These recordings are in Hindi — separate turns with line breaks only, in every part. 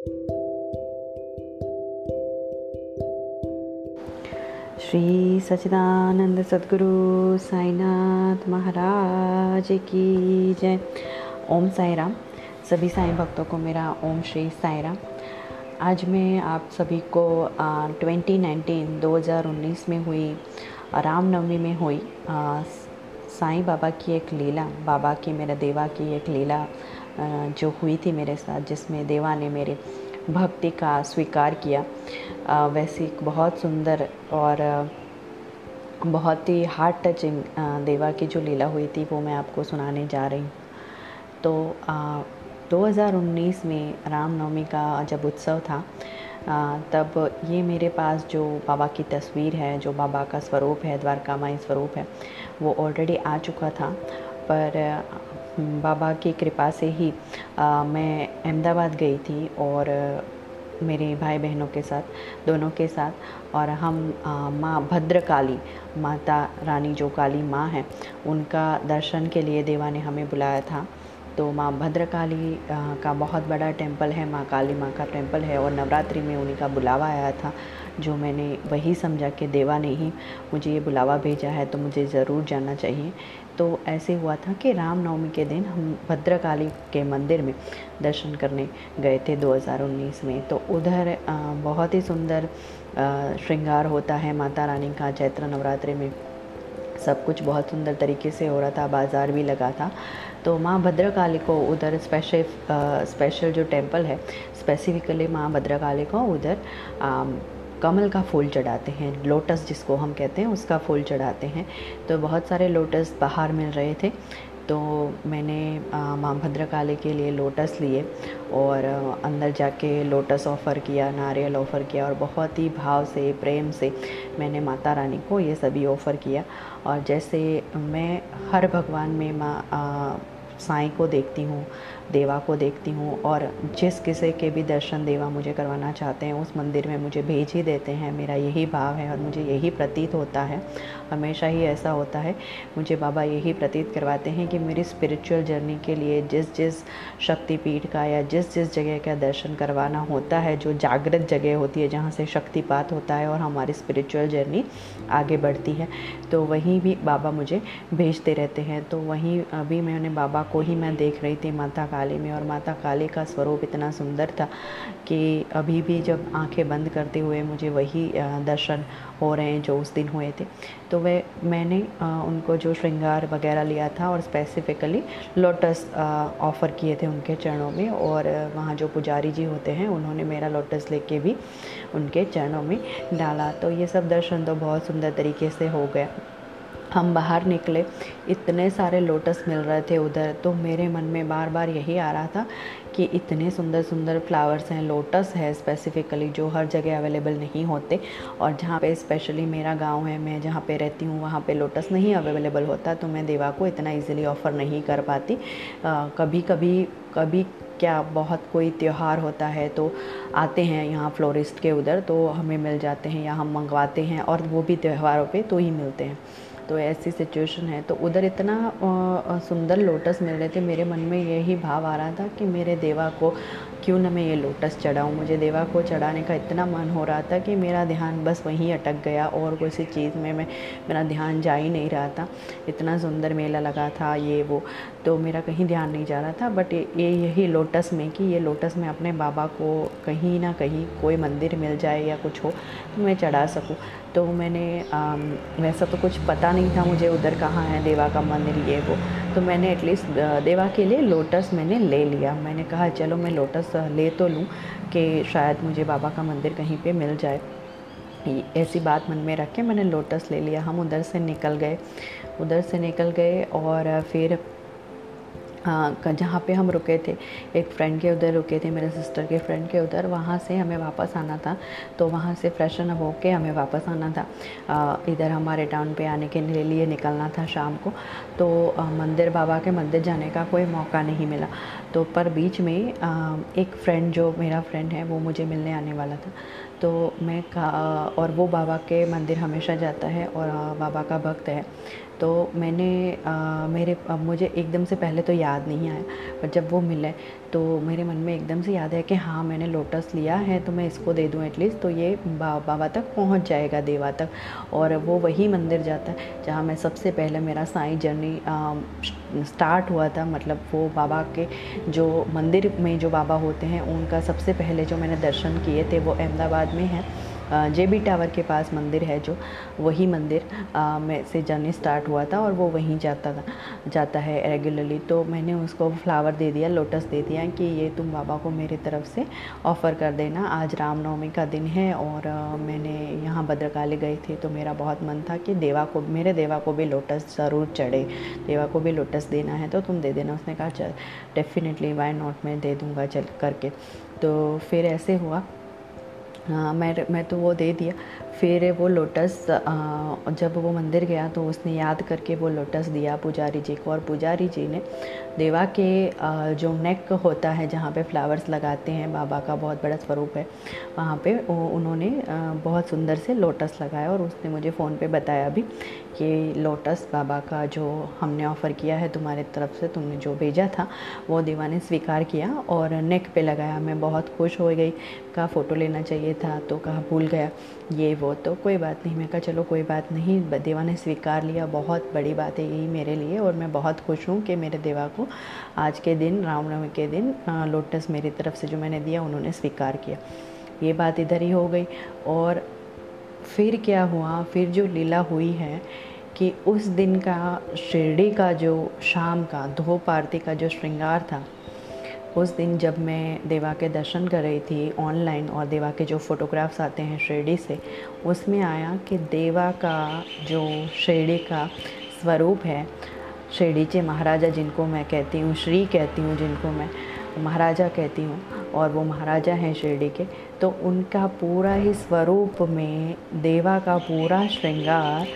श्री सचिदानंद सदगुरु साईनाथ महाराज की जय। ओम साई राम सभी साईं भक्तों को मेरा ओम श्री साई राम आज मैं आप सभी को ट्वेंटी नाइनटीन दो हज़ार उन्नीस में हुई, रामनवमी में हुई साईं बाबा की एक लीला, बाबा की मेरे देवा की एक लीला जो हुई थी मेरे साथ जिसमें देवा ने मेरे भक्ति का स्वीकार किया। वैसी एक बहुत सुंदर और बहुत ही हार्ट टचिंग देवा की जो लीला हुई थी वो मैं आपको सुनाने जा रही हूँ। तो आ, 2019 में रामनवमी का जब उत्सव था तब ये मेरे पास जो बाबा की तस्वीर है जो बाबा का स्वरूप है द्वारका माई स्वरूप है वो ऑलरेडी आ चुका था। पर बाबा की कृपा से ही आ, मैं अहमदाबाद गई थी और मेरे भाई बहनों के साथ दोनों के साथ और हम माँ भद्रकाली माता रानी जो काली माँ हैं उनका दर्शन के लिए देवा ने हमें बुलाया था। तो माँ भद्रकाली का बहुत बड़ा टेंपल है, माँ काली माँ का टेंपल है और नवरात्रि में उन्हीं का बुलावा आया था, जो मैंने वही समझा कि देवा ने ही मुझे ये बुलावा भेजा है तो मुझे ज़रूर जाना चाहिए। तो ऐसे हुआ था कि रामनवमी के दिन हम भद्रकाली के मंदिर में दर्शन करने गए थे 2019 में। तो उधर बहुत ही सुंदर श्रृंगार होता है माता रानी का चैत्र नवरात्रि में। सब कुछ बहुत सुंदर तरीके से हो रहा था, बाज़ार भी लगा था। तो माँ भद्रकाली को उधर स्पेशल स्पेशल जो टेंपल है स्पेसिफिकली माँ भद्रकाली को उधर कमल का फूल चढ़ाते हैं। लोटस जिसको हम कहते हैं, उसका फूल चढ़ाते हैं। तो बहुत सारे लोटस बाहर मिल रहे थे। तो मैंने माँ भद्रकाली के लिए लोटस लिए और अंदर जाके लोटस ऑफ़र किया, नारियल ऑफ़र किया और बहुत ही भाव से, प्रेम से मैंने माता रानी को ये सभी ऑफ़र किया। और जैसे मैं हर भगवान में माँ साईं को देखती हूँ, देवा को देखती हूँ और जिस किसी के भी दर्शन देवा मुझे करवाना चाहते हैं, उस मंदिर में मुझे भेज ही देते हैं, मेरा यही भाव है और मुझे यही प्रतीत होता है। हमेशा ही ऐसा होता है। मुझे बाबा यही प्रतीत करवाते हैं कि मेरी स्पिरिचुअल जर्नी के लिए जिस जिस शक्तिपीठ का या जिस जिस जगह का दर्शन करवाना होता है, जो जागृत जगह होती है जहाँ से शक्तिपात होता है और हमारी स्पिरिचुअल जर्नी आगे बढ़ती है। तो वहीं भी बाबा मुझे भेजते रहते हैं। तो वहीं अभी मैंने बाबा को ही मैं देख रही थी माता काली में और माता काली का स्वरूप इतना सुंदर था कि अभी भी जब आँखें बंद करते हुए मुझे वही दर्शन हो रहे हैं जो उस दिन हुए थे। तो वह मैंने उनको जो श्रृंगार वगैरह लिया था और स्पेसिफ़िकली लोटस ऑफ़र किए थे उनके चरणों में और वहाँ जो पुजारी जी होते हैं, उन्होंने मेरा लोटस लेके भी उनके चरणों में डाला। तो ये सब दर्शन तो बहुत सुंदर तरीके से हो गया। हम बाहर निकले। इतने सारे लोटस मिल रहे थे उधर तो मेरे मन में बार बार यही आ रहा था कि इतने सुंदर सुंदर फ्लावर्स हैं लोटस है स्पेसिफ़िकली जो हर जगह अवेलेबल नहीं होते। और जहाँ पे स्पेशली मेरा गाँव है मैं जहाँ पे रहती हूँ वहाँ पे लोटस नहीं अवेलेबल होता तो मैं देवा को इतना इजीली ऑफ़र नहीं कर पाती। आ, कभी कभी कभी क्या बहुत कोई त्यौहार होता है तो आते हैं यहाँ फ्लोरिस्ट के उधर तो हमें मिल जाते हैं या हम मंगवाते हैं और वो भी त्यौहारों पे तो ही मिलते हैं। तो ऐसी सिचुएशन है। तो उधर इतना सुंदर लोटस मिल रहे थे। मेरे मन में यही भाव आ रहा था कि मेरे देवा को क्यों ना मैं ये लोटस चढ़ाऊँ? मुझे देवा को चढ़ाने का इतना मन हो रहा था कि मेरा ध्यान बस वहीं अटक गया और किसी चीज़ में मैं मेरा ध्यान जा ही नहीं रहा था। इतना सुंदर मेला लगा था ये वो तो मेरा कहीं ध्यान नहीं जा रहा था। बट ये यही लोटस में कि ये लोटस में अपने बाबा को कहीं ना कहीं कोई मंदिर मिल जाए या कुछ हो तो मैं चढ़ा सकूँ। तो मैंने आ, वैसा तो कुछ पता नहीं था मुझे उधर कहाँ है देवा का मंदिर ये वो। तो मैंने एटलीस्ट देवा के लिए लोटस मैंने ले लिया। मैंने कहा चलो मैं लोटस ले तो लूँ कि शायद मुझे बाबा का मंदिर कहीं पे मिल जाए। ऐसी बात मन में रख के मैंने लोटस ले लिया। हम उधर से निकल गए। उधर से निकल गए और फिर हाँ जहाँ पे हम रुके थे एक फ्रेंड के उधर रुके थे मेरे सिस्टर के फ्रेंड के उधर वहाँ से हमें वापस आना था। तो वहाँ से फ्रेशन अप होके हमें वापस आना था। इधर हमारे टाउन पे आने के लिए निकलना था शाम को। तो आ, मंदिर बाबा के मंदिर जाने का कोई मौका नहीं मिला। तो पर बीच में आ, एक फ्रेंड जो मेरा फ्रेंड है वो मुझे मिलने आने वाला था। तो मैं और वो बाबा के मंदिर हमेशा जाता है और बाबा का भक्त है। तो मैंने आ, मेरे मुझे एकदम से पहले तो याद नहीं आया पर जब वो मिले तो मेरे मन में एकदम से याद है कि हाँ मैंने लोटस लिया है तो मैं इसको दे दूँ एटलीस्ट तो ये बा, बाबा तक पहुँच जाएगा देवा तक। और वो वही मंदिर जाता है जहाँ मैं सबसे पहले मेरा साई जर्नी आ, स्टार्ट हुआ था। मतलब वो बाबा के जो मंदिर में जो बाबा होते हैं उनका सबसे पहले जो मैंने दर्शन किए थे वो अहमदाबाद में है। जे बी टावर के पास मंदिर है जो, वही मंदिर में से जर्नी स्टार्ट हुआ था और वो वहीं जाता था, जाता है रेगुलरली तो मैंने उसको फ्लावर दे दिया लोटस दे दिया कि ये तुम बाबा को मेरी तरफ़ से ऑफ़र कर देना। आज रामनवमी का दिन है और मैंने यहाँ भद्रकाली गई थी तो मेरा बहुत मन था कि देवा को, मेरे देवा को भी लोटस ज़रूर चढ़े, देवा को भी लोटस देना है तो तुम दे देना। उसने कहा डेफिनेटली वाई नॉट मैं दे दूँगा, चल, करके। तो फिर ऐसे हुआ हाँ मैं मैं तो वो दे दिया। फिर वो लोटस जब वो मंदिर गया तो उसने याद करके वो लोटस दिया पुजारी जी को और पुजारी जी ने देवा के जो नेक होता है जहाँ पे फ्लावर्स लगाते हैं, बाबा का बहुत बड़ा स्वरूप है, वहाँ पे उन्होंने बहुत सुंदर से लोटस लगाया और उसने मुझे फ़ोन पे बताया भी कि लोटस बाबा का जो हमने ऑफ़र किया है तुम्हारे तरफ़ से, तुमने जो भेजा था, वो देवा ने स्वीकार किया और नेक पे लगाया। मैं बहुत खुश हो गई, कहा, फ़ोटो लेना चाहिए था। तो कहा, भूल गया, ये वो तो कोई बात नहीं। मैं कहा, चलो, कोई बात नहीं। देवा ने स्वीकार लिया। बहुत बड़ी बात है यही मेरे लिए और मैं बहुत खुश हूँ कि मेरे देवा को आज के दिन रामनवमी के दिन लोटस मेरी तरफ़ से जो मैंने दिया, उन्होंने स्वीकार किया। ये बात इधर ही हो गई और फिर क्या हुआ? फिर जो लीला हुई है कि उस दिन का शिरडी का जो शाम का, धूप आरती का जो श्रृंगार था उस दिन जब मैं देवा के दर्शन कर रही थी ऑनलाइन और देवा के जो फ़ोटोग्राफ्स आते हैं शिरडी से, उसमें आया कि देवा का जो शिरडी का स्वरूप है शिरडी के महाराजा जिनको मैं कहती हूँ, श्री कहती हूँ जिनको मैं, महाराजा कहती हूँ और वो महाराजा हैं शिरडी के तो उनका पूरा ही स्वरूप में देवा का पूरा श्रृंगार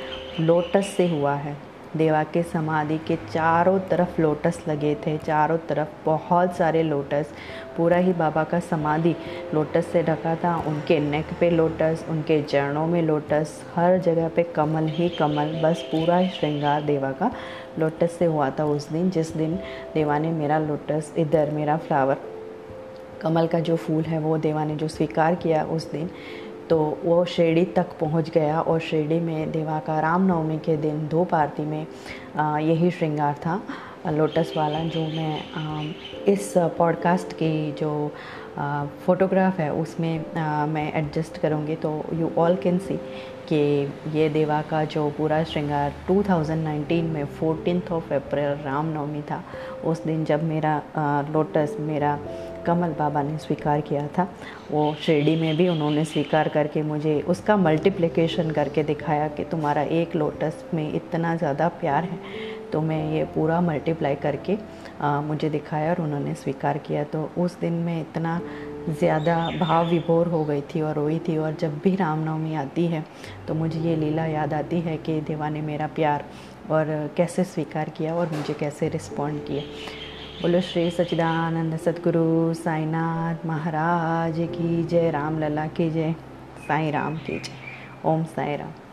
लोटस से हुआ है। देवा के समाधि के चारों तरफ़ लोटस लगे थे, चारों तरफ़ बहुत सारे लोटस पूरा ही बाबा का समाधि लोटस से ढका था। उनके नेक पे लोटस उनके चरणों में लोटस हर जगह पे कमल ही कमल। बस पूरा ही श्रृंगार देवा का लोटस से हुआ था उस दिन, जिस दिन देवा ने मेरा लोटस इधर मेरा फ्लावर कमल का जो फूल है वो देवा ने जो स्वीकार किया उस दिन तो वो शिरडी तक पहुँच गया और शिरडी में देवा का रामनवमी के दिन धूप आरती में यही श्रृंगार था, लोटस वाला, जो मैं इस पॉडकास्ट की जो फ़ोटोग्राफ है उसमें मैं एडजस्ट करूँगी। तो यू ऑल कैन सी कि ये देवा का जो पूरा श्रृंगार 2019 में फोर्टीन ऑफ़ अप्रैल रामनवमी था, उस दिन जब मेरा लोटस, मेरा कमल बाबा ने स्वीकार किया था। वो शिरडी में भी उन्होंने स्वीकार करके मुझे उसका मल्टीप्लिकेशन करके दिखाया कि तुम्हारा एक लोटस में इतना ज़्यादा प्यार है। तो मैं ये पूरा मल्टीप्लाई करके आ, मुझे दिखाया और उन्होंने स्वीकार किया। तो उस दिन मैं इतना ज़्यादा भाव विभोर हो गई थी और रोई थी और जब भी रामनवमी आती है तो मुझे ये लीला याद आती है कि देवा ने मेरा प्यार और कैसे स्वीकार किया और मुझे कैसे रिस्पॉन्ड किया। बोलो, श्री सचिदानंद सदगुरु साईनाथ महाराज की जय। राम लला की जय। साई राम की जय। ओम साई राम।